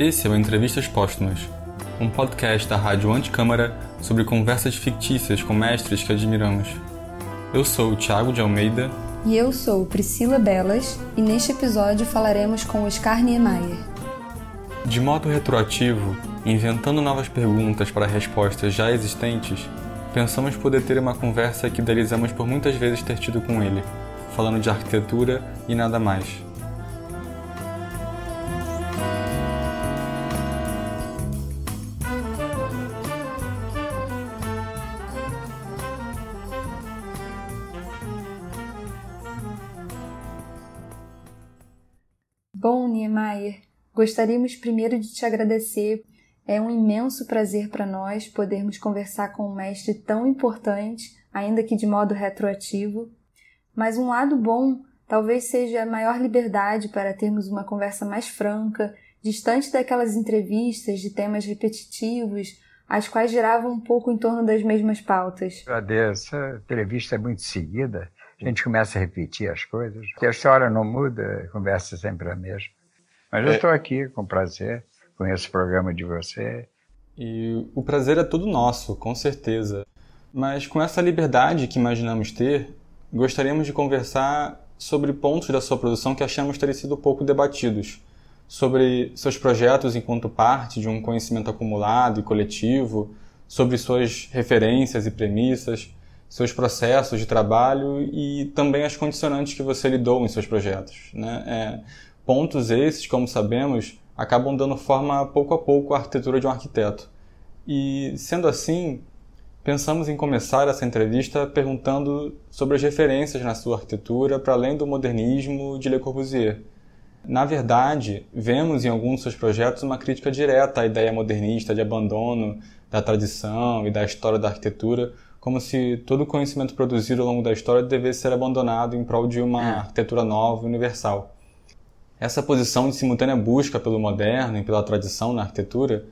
Esse é o Entrevistas Póstumas, um podcast da Rádio Anticâmara sobre conversas fictícias com mestres que admiramos. Eu sou o Thiago de Almeida. E eu sou Priscila Belas, e neste episódio falaremos com Oscar Niemeyer. De modo retroativo, inventando novas perguntas para respostas já existentes, pensamos poder ter uma conversa que idealizamos por muitas vezes ter tido com ele, falando de arquitetura e nada mais. Bom, Niemeyer, gostaríamos primeiro de te agradecer. É um imenso prazer para nós podermos conversar com um mestre tão importante, ainda que de modo retroativo. Mas um lado bom talvez seja a maior liberdade para termos uma conversa mais franca, distante daquelas entrevistas de temas repetitivos, as quais giravam um pouco em torno das mesmas pautas. Agradeço. A entrevista é muito seguida a gente começa a repetir as coisas. Porque a história não muda, a conversa é sempre a mesma. Mas eu é. estou aqui com prazer, com esse programa de você. E o prazer é todo nosso, com certeza. Mas com essa liberdade que imaginamos ter, gostaríamos de conversar sobre pontos da sua produção que achamos terem sido pouco debatidos. Sobre seus projetos enquanto parte de um conhecimento acumulado e coletivo, sobre suas referências e premissas, seus processos de trabalho e também as condicionantes que você lidou em seus projetos. Né? É, pontos esses, como sabemos, acabam dando forma pouco a pouco à arquitetura de um arquiteto. E, sendo assim, pensamos em começar essa entrevista perguntando sobre as referências na sua arquitetura para além do modernismo de Le Corbusier. Na verdade, vemos em alguns dos seus projetos uma crítica direta à ideia modernista de abandono da tradição e da história da arquitetura como se todo o conhecimento produzido ao longo da história devesse ser abandonado em prol de uma é. arquitetura nova e universal. Essa posição de simultânea busca pelo moderno e pela tradição na arquitetura,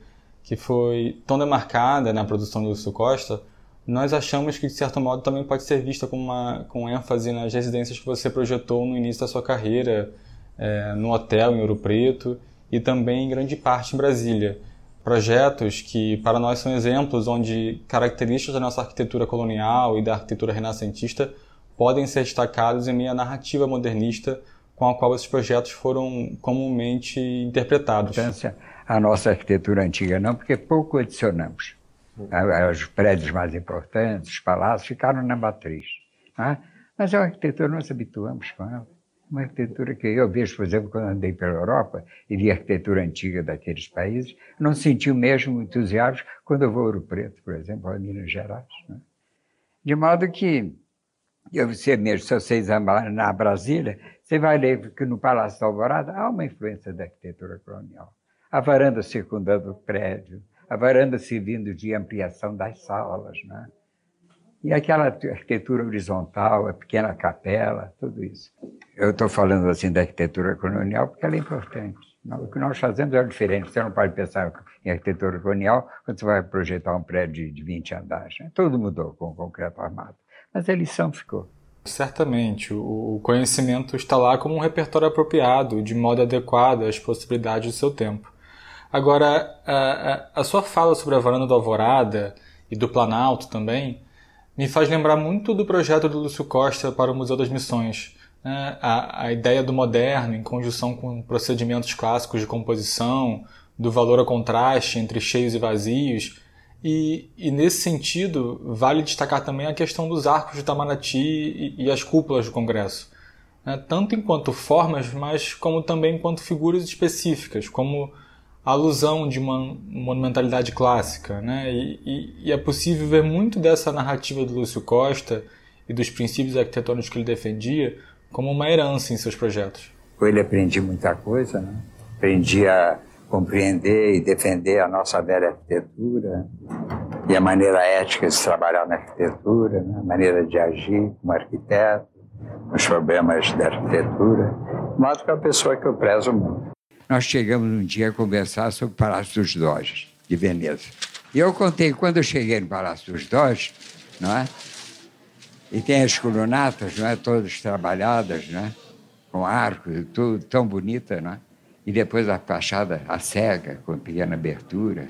que foi tão demarcada na produção do Lúcio Costa, nós achamos que de certo modo também pode ser vista com, uma, com ênfase nas residências que você projetou no início da sua carreira, é, no hotel em Ouro Preto e também em grande parte em Brasília projetos que para nós são exemplos onde características da nossa arquitetura colonial e da arquitetura renascentista podem ser destacados em meio à narrativa modernista com a qual esses projetos foram comumente interpretados. A nossa arquitetura antiga não, porque pouco adicionamos. Os prédios mais importantes, os palácios, ficaram na matriz. Né? Mas a arquitetura nós habituamos com ela uma arquitetura que eu vejo, por exemplo, quando andei pela Europa e vi a arquitetura antiga daqueles países, não senti o mesmo entusiasmo quando eu vou a Ouro Preto, por exemplo, a Minas Gerais. Né? De modo que, você mesmo, se você examinar na Brasília, você vai ler que no Palácio da Alvorada há uma influência da arquitetura colonial. A varanda circundando o prédio, a varanda servindo de ampliação das salas, né? E aquela arquitetura horizontal, a pequena capela, tudo isso. Eu estou falando assim da arquitetura colonial porque ela é importante. O que nós fazemos é diferente. Você não pode pensar em arquitetura colonial quando você vai projetar um prédio de 20 andares. Né? Tudo mudou com o concreto armado. Mas a lição ficou. Certamente. O conhecimento está lá como um repertório apropriado, de modo adequado às possibilidades do seu tempo. Agora, a, a sua fala sobre a varanda do Alvorada e do Planalto também me faz lembrar muito do projeto do Lúcio Costa para o Museu das Missões. Né? A, a ideia do moderno, em conjunção com procedimentos clássicos de composição, do valor ao contraste entre cheios e vazios. E, e, nesse sentido, vale destacar também a questão dos arcos de Itamaraty e, e as cúpulas do Congresso. Né? Tanto enquanto formas, mas como também enquanto figuras específicas, como alusão de uma monumentalidade clássica, né? E, e, e, é possível ver muito dessa narrativa do Lúcio Costa e dos princípios arquitetônicos que ele defendia como uma herança em seus projetos. Com ele aprendi muita coisa, né? Aprendi a compreender e defender a nossa velha arquitetura e a maneira ética de se trabalhar na arquitetura, né? a maneira de agir como arquiteto, os problemas da arquitetura, que é uma pessoa que eu prezo muito nós chegamos um dia a conversar sobre o Palácio dos Doges, de Veneza. E eu contei, quando eu cheguei no Palácio dos Doges, não é? E tem as colunatas, não é? Todas trabalhadas, não é? Com arcos e tudo, tão bonita, não é? e depois a fachada, a cega, com pequena abertura.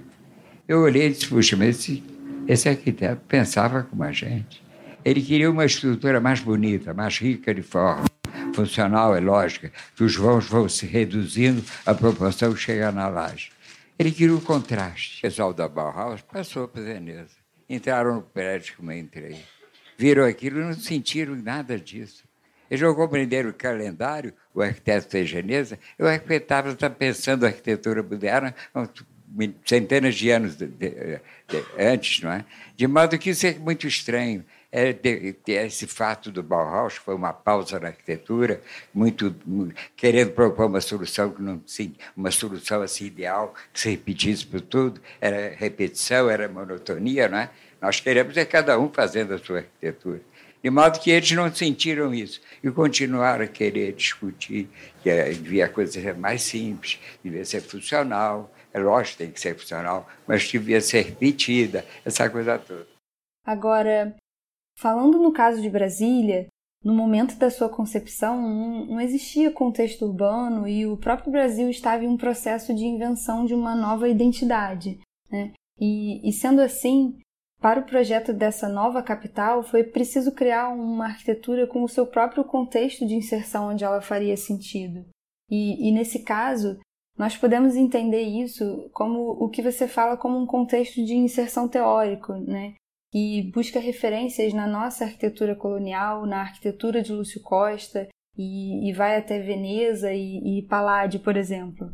Eu olhei e disse, puxa, mas esse, esse arquiteto pensava como a gente. Ele queria uma estrutura mais bonita, mais rica de forma, funcional e lógica, que os vãos vão se reduzindo à proporção chega na laje. Ele queria o contraste. O pessoal da Bauhaus passou para Veneza. Entraram no prédio como eu entrei. Viram aquilo e não sentiram nada disso. Eles não compreenderam o calendário, o arquiteto fez Geneza. O arquiteto pensando a arquitetura moderna centenas de anos de, de, de, antes, não é? De modo que isso é muito estranho. É, esse fato do Bauhaus, foi uma pausa na arquitetura, muito, muito, querendo propor uma solução que não uma solução assim ideal que se repetisse por tudo, era repetição, era monotonia, não é? Nós queremos é cada um fazendo a sua arquitetura. De modo que eles não sentiram isso e continuaram a querer discutir que devia a coisa ser mais simples, devia ser funcional, é lógico que tem que ser funcional, mas devia ser repetida, essa coisa toda. Agora, falando no caso de Brasília, no momento da sua concepção não, existia contexto urbano e o próprio Brasil estava em um processo de invenção de uma nova identidade. Né? E, e sendo assim, para o projeto dessa nova capital foi preciso criar uma arquitetura com o seu próprio contexto de inserção onde ela faria sentido. E, e nesse caso, nós podemos entender isso como o que você fala como um contexto de inserção teórico, né? Que busca referências na nossa arquitetura colonial, na arquitetura de Lúcio Costa, e, e vai até Veneza e, e Palladio, por exemplo.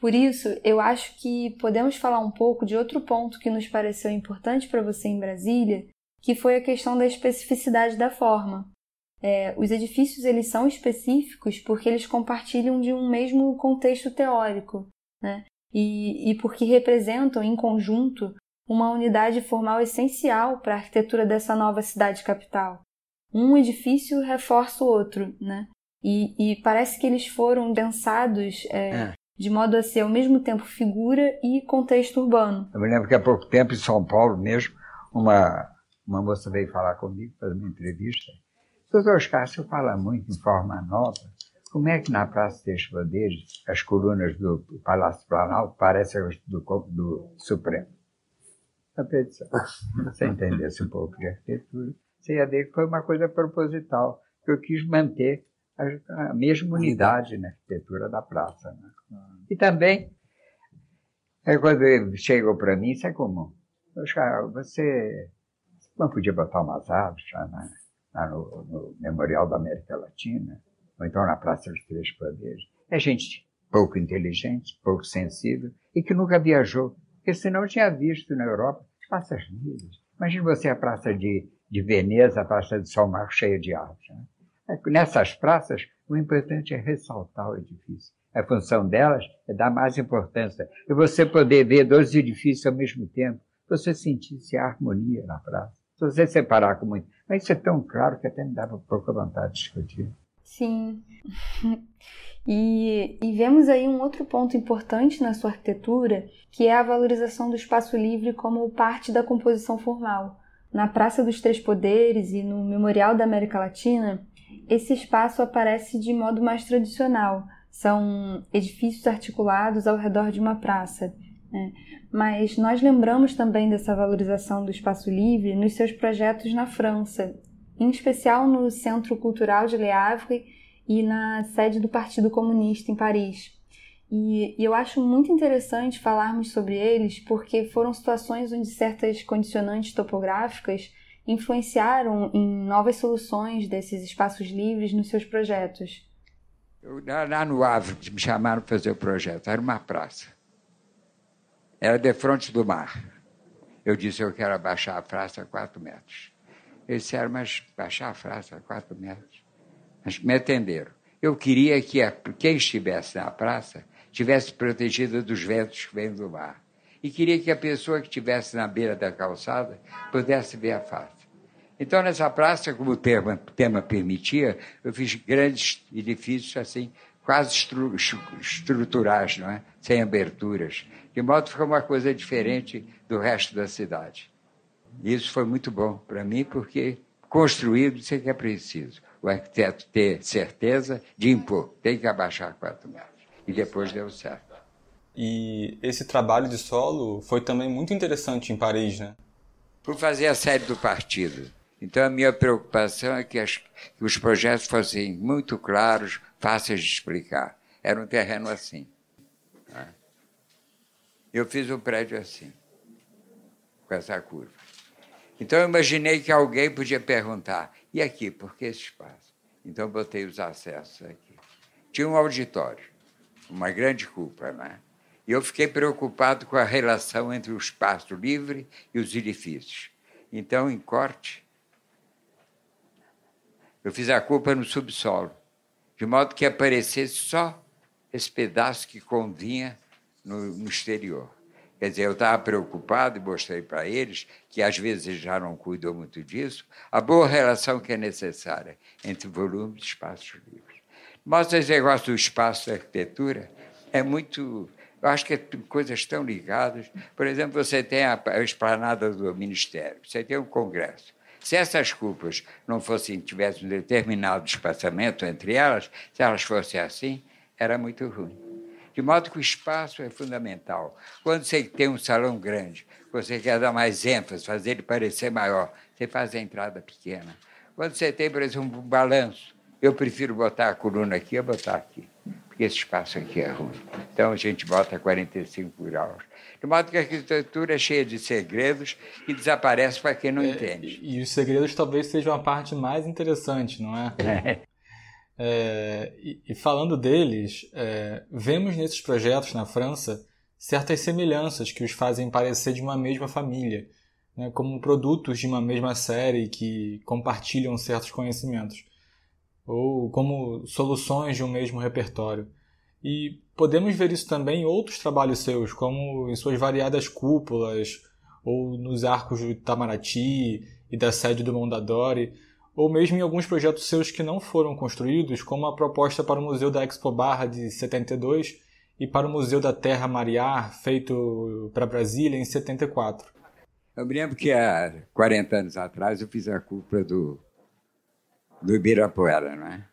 Por isso, eu acho que podemos falar um pouco de outro ponto que nos pareceu importante para você em Brasília, que foi a questão da especificidade da forma. É, os edifícios eles são específicos porque eles compartilham de um mesmo contexto teórico, né? e, e porque representam em conjunto uma unidade formal essencial para a arquitetura dessa nova cidade capital. Um edifício reforça o outro, né? E, e parece que eles foram pensados é, é. de modo a ser ao mesmo tempo figura e contexto urbano. Eu me lembro que há pouco tempo em São Paulo mesmo, uma, uma moça veio falar comigo, fazer uma entrevista, Doutor Oscar, fala muito em forma nova. Como é que na Praça dos Poderes as colunas do Palácio Planalto parecem as do, do Supremo? A petição. Se você entendesse um pouco de arquitetura, você ia ver que foi uma coisa proposital, que eu quis manter a, a mesma unidade na arquitetura da praça. Né? E também, é quando chegou para mim, isso é comum. Oscar, você não podia botar umas aves né? lá no, no, Memorial da América Latina, ou então na Praça dos Três Poderes. É gente pouco inteligente, pouco sensível e que nunca viajou, porque senão tinha visto na Europa praças lindas. Imagine você a Praça de, de Veneza, a Praça de São Marcos cheia de arte. Né? É nessas praças, o importante é ressaltar o edifício. A função delas é dar mais importância. E você poder ver dois edifícios ao mesmo tempo, você sentisse a harmonia na praça. Se você separar com muito. Mas isso é tão claro que até me dava pouca vontade de discutir. Sim. E, e, vemos aí um outro ponto importante na sua arquitetura, que é a valorização do espaço livre como parte da composição formal. Na Praça dos Três Poderes e no Memorial da América Latina, esse espaço aparece de modo mais tradicional. São edifícios articulados ao redor de uma praça. Né? Mas nós lembramos também dessa valorização do espaço livre nos seus projetos na França, em especial no Centro Cultural de Le Havre e na sede do Partido Comunista em Paris. E, e eu acho muito interessante falarmos sobre eles porque foram situações onde certas condicionantes topográficas influenciaram em novas soluções desses espaços livres nos seus projetos. Eu, lá no Havre, me chamaram para fazer o projeto, era uma praça. Era de frente do mar. Eu disse, eu quero abaixar a praça a quatro metros. Eles disseram, mas baixar a praça a quatro metros? Mas me atenderam. Eu queria que a, quem estivesse na praça estivesse protegida dos ventos que vêm do mar. E queria que a pessoa que estivesse na beira da calçada pudesse ver a face. Então, nessa praça, como o tema, tema permitia, eu fiz grandes edifícios assim, quase estru, estruturais, não é? sem aberturas de modo que ficou uma coisa diferente do resto da cidade. Isso foi muito bom para mim, porque construído isso é que é preciso. O arquiteto ter certeza de impor, tem que abaixar quatro metros. E depois deu certo. E esse trabalho de solo foi também muito interessante em Paris, né? Por fazer a série do partido. Então a minha preocupação é que, as, que os projetos fossem muito claros, fáceis de explicar. Era um terreno assim. Né? Eu fiz um prédio assim, com essa curva. Então eu imaginei que alguém podia perguntar: e aqui, por que esse espaço? Então botei os acessos aqui. Tinha um auditório, uma grande culpa, né? E eu fiquei preocupado com a relação entre o espaço livre e os edifícios. Então, em corte, eu fiz a culpa no subsolo, de modo que aparecesse só esse pedaço que convinha no, no exterior. Quer dizer, eu estava preocupado e mostrei para eles, que às vezes já não cuidam muito disso, a boa relação que é necessária entre volume e espaços livres. Mostra esse negócio do espaço da arquitetura, é muito. Eu acho que é coisas tão ligadas. Por exemplo, você tem a, a esplanada do Ministério, você tem um congresso. Se essas culpas não fossem, tivessem um determinado espaçamento entre elas, se elas fossem assim, era muito ruim. De modo que o espaço é fundamental. Quando você tem um salão grande, você quer dar mais ênfase, fazer ele parecer maior, você faz a entrada pequena. Quando você tem, por exemplo, um balanço, eu prefiro botar a coluna aqui ou botar aqui, porque esse espaço aqui é ruim. Então a gente bota 45 graus. De modo que a arquitetura é cheia de segredos e desaparece para quem não é, entende. E os segredos talvez sejam a parte mais interessante, não é? É. É, e, falando deles, é, vemos nesses projetos na França certas semelhanças que os fazem parecer de uma mesma família, né, como produtos de uma mesma série que compartilham certos conhecimentos, ou como soluções de um mesmo repertório. E podemos ver isso também em outros trabalhos seus, como em suas variadas cúpulas, ou nos arcos do Itamaraty e da sede do Mondadori ou mesmo em alguns projetos seus que não foram construídos, como a proposta para o Museu da Expo Barra de 72 e para o Museu da Terra Mariar, feito para Brasília em 74. Eu me lembro que há 40 anos atrás eu fiz a cúpula do, do Ibirapuera, não é?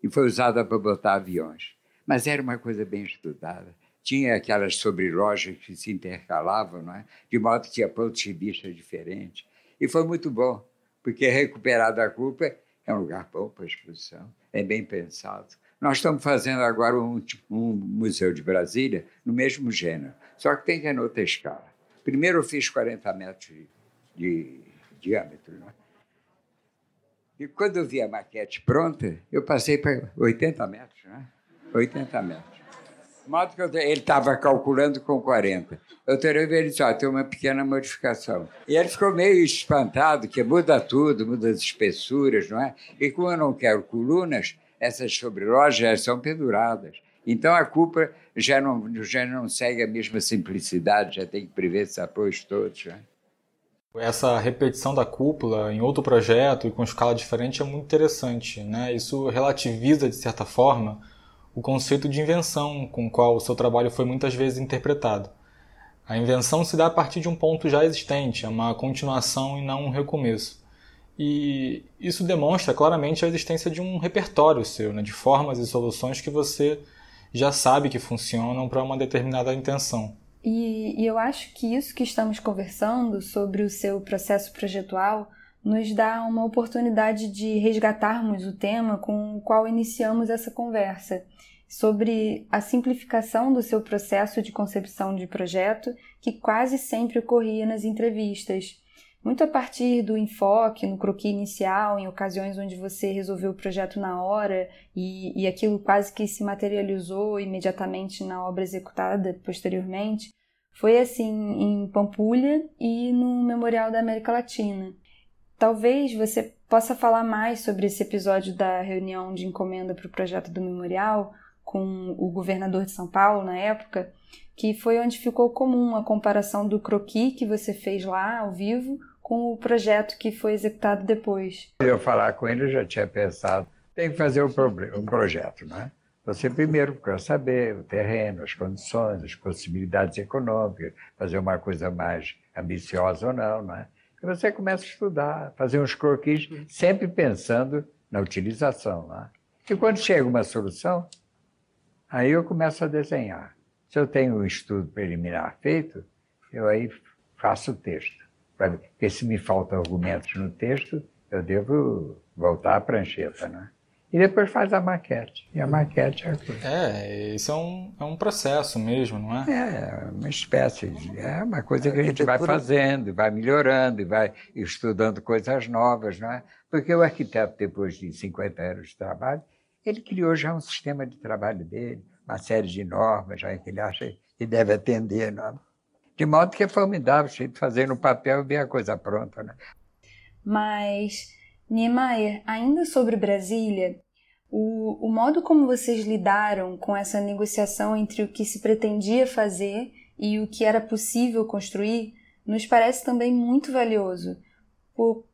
E foi usada para botar aviões. Mas era uma coisa bem estudada. Tinha aquelas sobrelojas que se intercalavam, não é? De modo que tinha pontos de vista diferentes. E foi muito bom porque recuperar da culpa é um lugar bom para exposição, é bem pensado. Nós estamos fazendo agora um, um, museu de Brasília no mesmo gênero, só que tem que em outra escala. Primeiro eu fiz 40 metros de, de diâmetro. Né? E quando eu vi a maquete pronta, eu passei para 80 metros. Né? 80 metros modo que eu, ele estava calculando com 40. Eu teria ele disse, ó, tem uma pequena modificação. E ele ficou meio espantado, que muda tudo, muda as espessuras, não é? E como eu não quero colunas, essas sobrelojas são penduradas. Então a culpa já não, já não segue a mesma simplicidade, já tem que prever esses apoios todos. Né? Essa repetição da cúpula em outro projeto e com escala diferente é muito interessante. Né? Isso relativiza, de certa forma, o conceito de invenção com o qual o seu trabalho foi muitas vezes interpretado. A invenção se dá a partir de um ponto já existente, é uma continuação e não um recomeço. E isso demonstra claramente a existência de um repertório seu, né, de formas e soluções que você já sabe que funcionam para uma determinada intenção. E, e, eu acho que isso que estamos conversando sobre o seu processo projetual nos dá uma oportunidade de resgatarmos o tema com o qual iniciamos essa conversa, sobre a simplificação do seu processo de concepção de projeto, que quase sempre ocorria nas entrevistas. Muito a partir do enfoque no croquis inicial, em ocasiões onde você resolveu o projeto na hora e, e aquilo quase que se materializou imediatamente na obra executada posteriormente, foi assim em Pampulha e no Memorial da América Latina. Talvez você possa falar mais sobre esse episódio da reunião de encomenda para o projeto do memorial com o governador de São Paulo na época, que foi onde ficou comum a comparação do croquis que você fez lá ao vivo com o projeto que foi executado depois. Eu falar com ele, eu já tinha pensado, tem que fazer um, um projeto, né? Você primeiro quer saber o terreno, as condições, as possibilidades econômicas, fazer uma coisa mais ambiciosa ou não, não é? E você começa a estudar, fazer uns croquis, sempre pensando na utilização. Né? E quando chega uma solução, Aí eu começo a desenhar. Se eu tenho o um estudo preliminar feito, eu aí faço o texto. Porque se me faltam argumentos no texto, eu devo voltar à prancheta, né? E depois faz a maquete. E a maquete é a coisa. É, isso é um, é um processo mesmo, não é? É, uma espécie. De, é uma coisa que a gente vai fazendo, vai melhorando, e vai estudando coisas novas, não é? Porque o arquiteto, depois de 50 anos de trabalho, ele criou já um sistema de trabalho dele, uma série de normas já que ele acha que deve atender. Não é? De modo que é formidável, fazer no papel e ver a coisa pronta. Né? Mas Niemeyer, ainda sobre Brasília, o, o modo como vocês lidaram com essa negociação entre o que se pretendia fazer e o que era possível construir nos parece também muito valioso.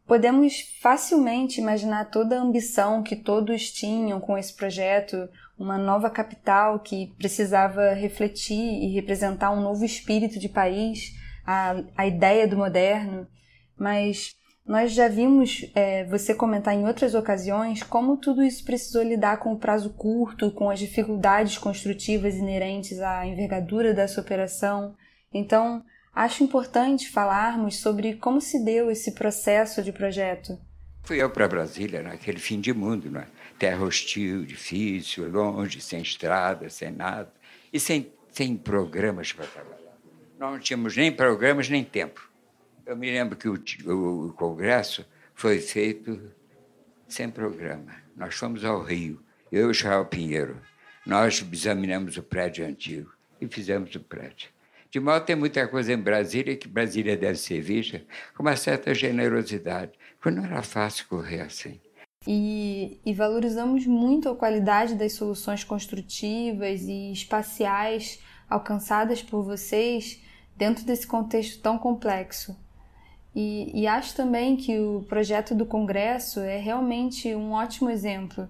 Podemos facilmente imaginar toda a ambição que todos tinham com esse projeto, uma nova capital que precisava refletir e representar um novo espírito de país, a, a ideia do moderno, mas nós já vimos é, você comentar em outras ocasiões como tudo isso precisou lidar com o prazo curto, com as dificuldades construtivas inerentes à envergadura dessa operação. Então, acho importante falarmos sobre como se deu esse processo de projeto. Fui eu para Brasília, naquele fim de mundo, né? terra hostil, difícil, longe, sem estrada, sem nada, e sem, sem programas para trabalhar. Nós não tínhamos nem programas, nem tempo. Eu me lembro que o, o, o congresso foi feito sem programa. Nós fomos ao Rio, eu e Israel Pinheiro. Nós examinamos o prédio antigo e fizemos o prédio. De que tem muita coisa em Brasília que Brasília deve ser vista com uma certa generosidade, porque não era fácil correr assim. E, e, valorizamos muito a qualidade das soluções construtivas e espaciais alcançadas por vocês dentro desse contexto tão complexo. E, e, acho também que o projeto do Congresso é realmente um ótimo exemplo,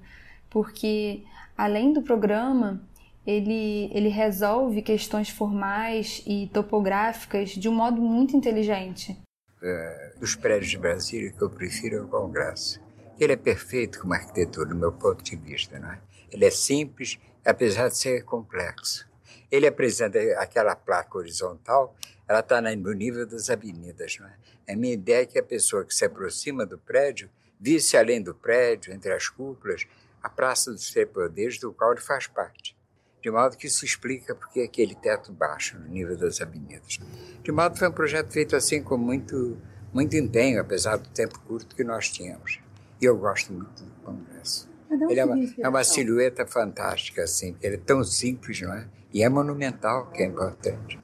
porque além do programa, ele, ele resolve questões formais e topográficas de um modo muito inteligente. É, dos prédios de Brasília, que eu prefiro é o Congresso. Ele é perfeito como arquitetura, do meu ponto de vista. Não é? Ele é simples, apesar de ser complexo. Ele apresenta aquela placa horizontal, ela está no nível das avenidas. Não é? A minha ideia é que a pessoa que se aproxima do prédio visse além do prédio, entre as cúpulas, a Praça dos Três Poderes, do qual ele faz parte. De modo que isso explica porque aquele teto baixo no nível das avenidas. De modo que foi um projeto feito assim com muito, muito empenho, apesar do tempo curto que nós tínhamos. E eu gosto muito do Congresso. Ele é uma, é uma silhueta fantástica, assim, porque ele é tão simples, não é? E é monumental, que é importante.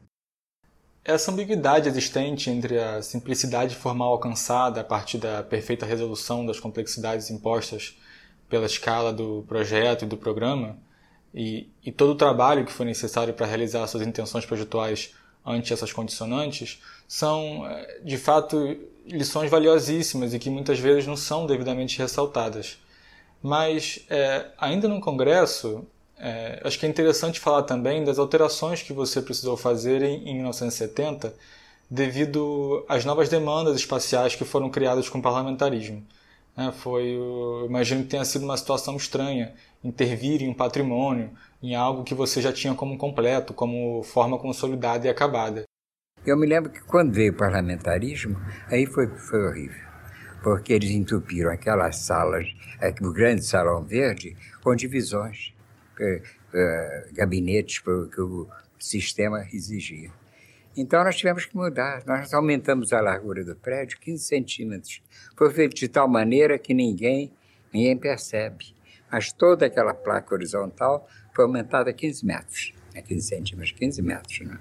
Essa ambiguidade existente entre a simplicidade formal alcançada a partir da perfeita resolução das complexidades impostas pela escala do projeto e do programa, e, e todo o trabalho que foi necessário para realizar suas intenções projetuais ante essas condicionantes, são, eh, de fato, lições valiosíssimas e que muitas vezes não são devidamente ressaltadas. Mas, é, ainda no Congresso, é, acho que é interessante falar também das alterações que você precisou fazer em, em 1970 devido às novas demandas espaciais que foram criadas com o parlamentarismo. É, foi, imagino que tenha sido uma situação estranha intervir em um patrimônio, em algo que você já tinha como completo, como forma consolidada e acabada. Eu me lembro que quando veio o parlamentarismo, aí foi, foi horrível, porque eles entupiram aquelas salas, o grande salão verde, com divisões uh, gabinetes que o sistema exigia. Então nós tivemos que mudar. Nós aumentamos a largura do prédio 15 centímetros. Foi feito de tal maneira que ninguém, ninguém percebe. Mas toda aquela placa horizontal foi aumentada a 15 metros. Né? 15 centímetros, 15 metros. Né?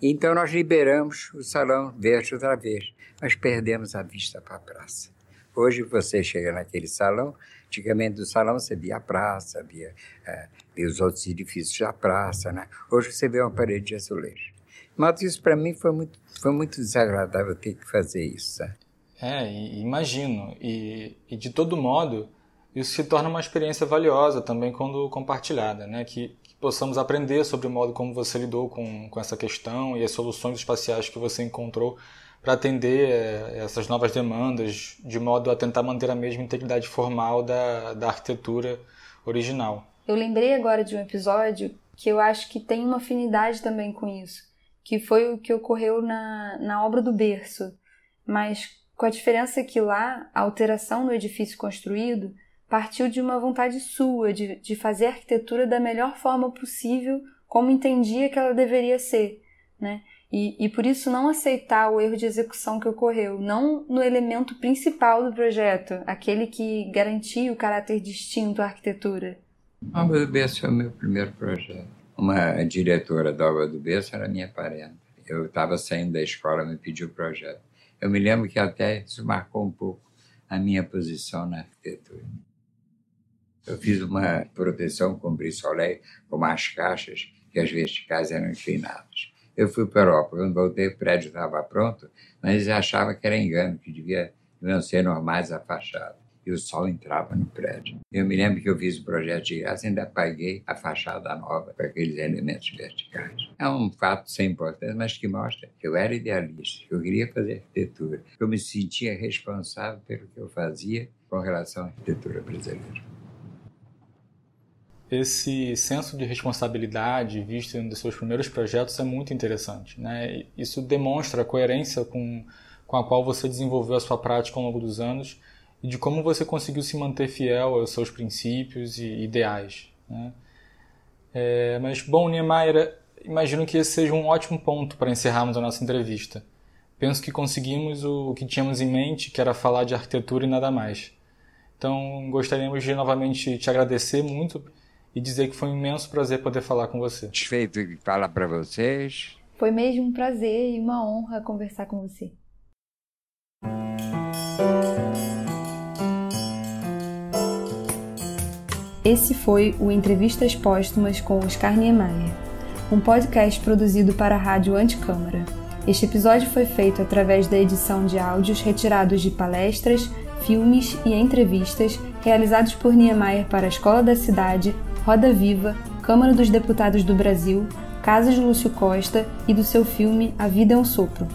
Então nós liberamos o salão verde outra vez. Mas perdemos a vista para a praça. Hoje você chega naquele salão, Antigamente no salão você via a praça, via, é, via os outros edifícios da praça, né? Hoje você vê uma parede de azulejo. Mas isso para mim foi muito, foi muito desagradável ter que fazer isso. Sabe? É, imagino. E, e de todo modo, isso se torna uma experiência valiosa também quando compartilhada, né? Que, que, possamos aprender sobre o modo como você lidou com, com essa questão e as soluções espaciais que você encontrou para atender eh, essas novas demandas, de modo a tentar manter a mesma integridade formal da, da arquitetura original. Eu lembrei agora de um episódio que eu acho que tem uma afinidade também com isso, que foi o que ocorreu na, na obra do berço, mas com a diferença que lá a alteração no edifício construído partiu de uma vontade sua de, de fazer a arquitetura da melhor forma possível, como entendia que ela deveria ser, né? E, e por isso não aceitar o erro de execução que ocorreu, não no elemento principal do projeto, aquele que garantia o caráter distinto à arquitetura. A Obra do Berço foi o meu primeiro projeto. Uma diretora da Obra do Berço era minha parenta. Eu estava saindo da escola, me pediu o projeto. Eu me lembro que até isso marcou um pouco a minha posição na arquitetura. Eu fiz uma proteção com brissolé, com umas caixas que as verticais eram inclinadas. Eu fui para a Europa, quando voltei o prédio estava pronto, mas eles achavam que era engano, que devia, deviam ser normais a fachada. E o sol entrava no prédio. Eu me lembro que eu fiz o projeto de graça e ainda paguei a fachada nova com aqueles elementos verticais. É um fato sem importância, mas que mostra que eu era idealista, que eu queria fazer arquitetura, que eu me sentia responsável pelo que eu fazia com relação à arquitetura brasileira esse senso de responsabilidade visto em um dos seus primeiros projetos é muito interessante. Né? Isso demonstra a coerência com, com a qual você desenvolveu a sua prática ao longo dos anos e de como você conseguiu se manter fiel aos seus princípios e ideais. Né? É, mas, bom, Niemeyer, imagino que esse seja um ótimo ponto para encerrarmos a nossa entrevista. Penso que conseguimos o que tínhamos em mente, que era falar de arquitetura e nada mais. Então, gostaríamos de novamente te agradecer muito e dizer que foi um imenso prazer poder falar com você. Satisfeito de falar para vocês. Foi mesmo um prazer e uma honra conversar com você. Esse foi o Entrevistas Póstumas com Oscar Niemeyer, um podcast produzido para a Rádio Anticâmara. Este episódio foi feito através da edição de áudios retirados de palestras, filmes e entrevistas realizados por Niemeyer para a Escola da Cidade, Roda Viva, Câmara dos Deputados do Brasil, Casa de Lúcio Costa e do seu filme A Vida é um Sopro.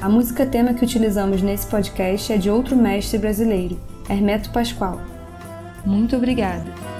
A música tema que utilizamos nesse podcast é de outro mestre brasileiro, Hermeto Pascoal. Muito obrigada!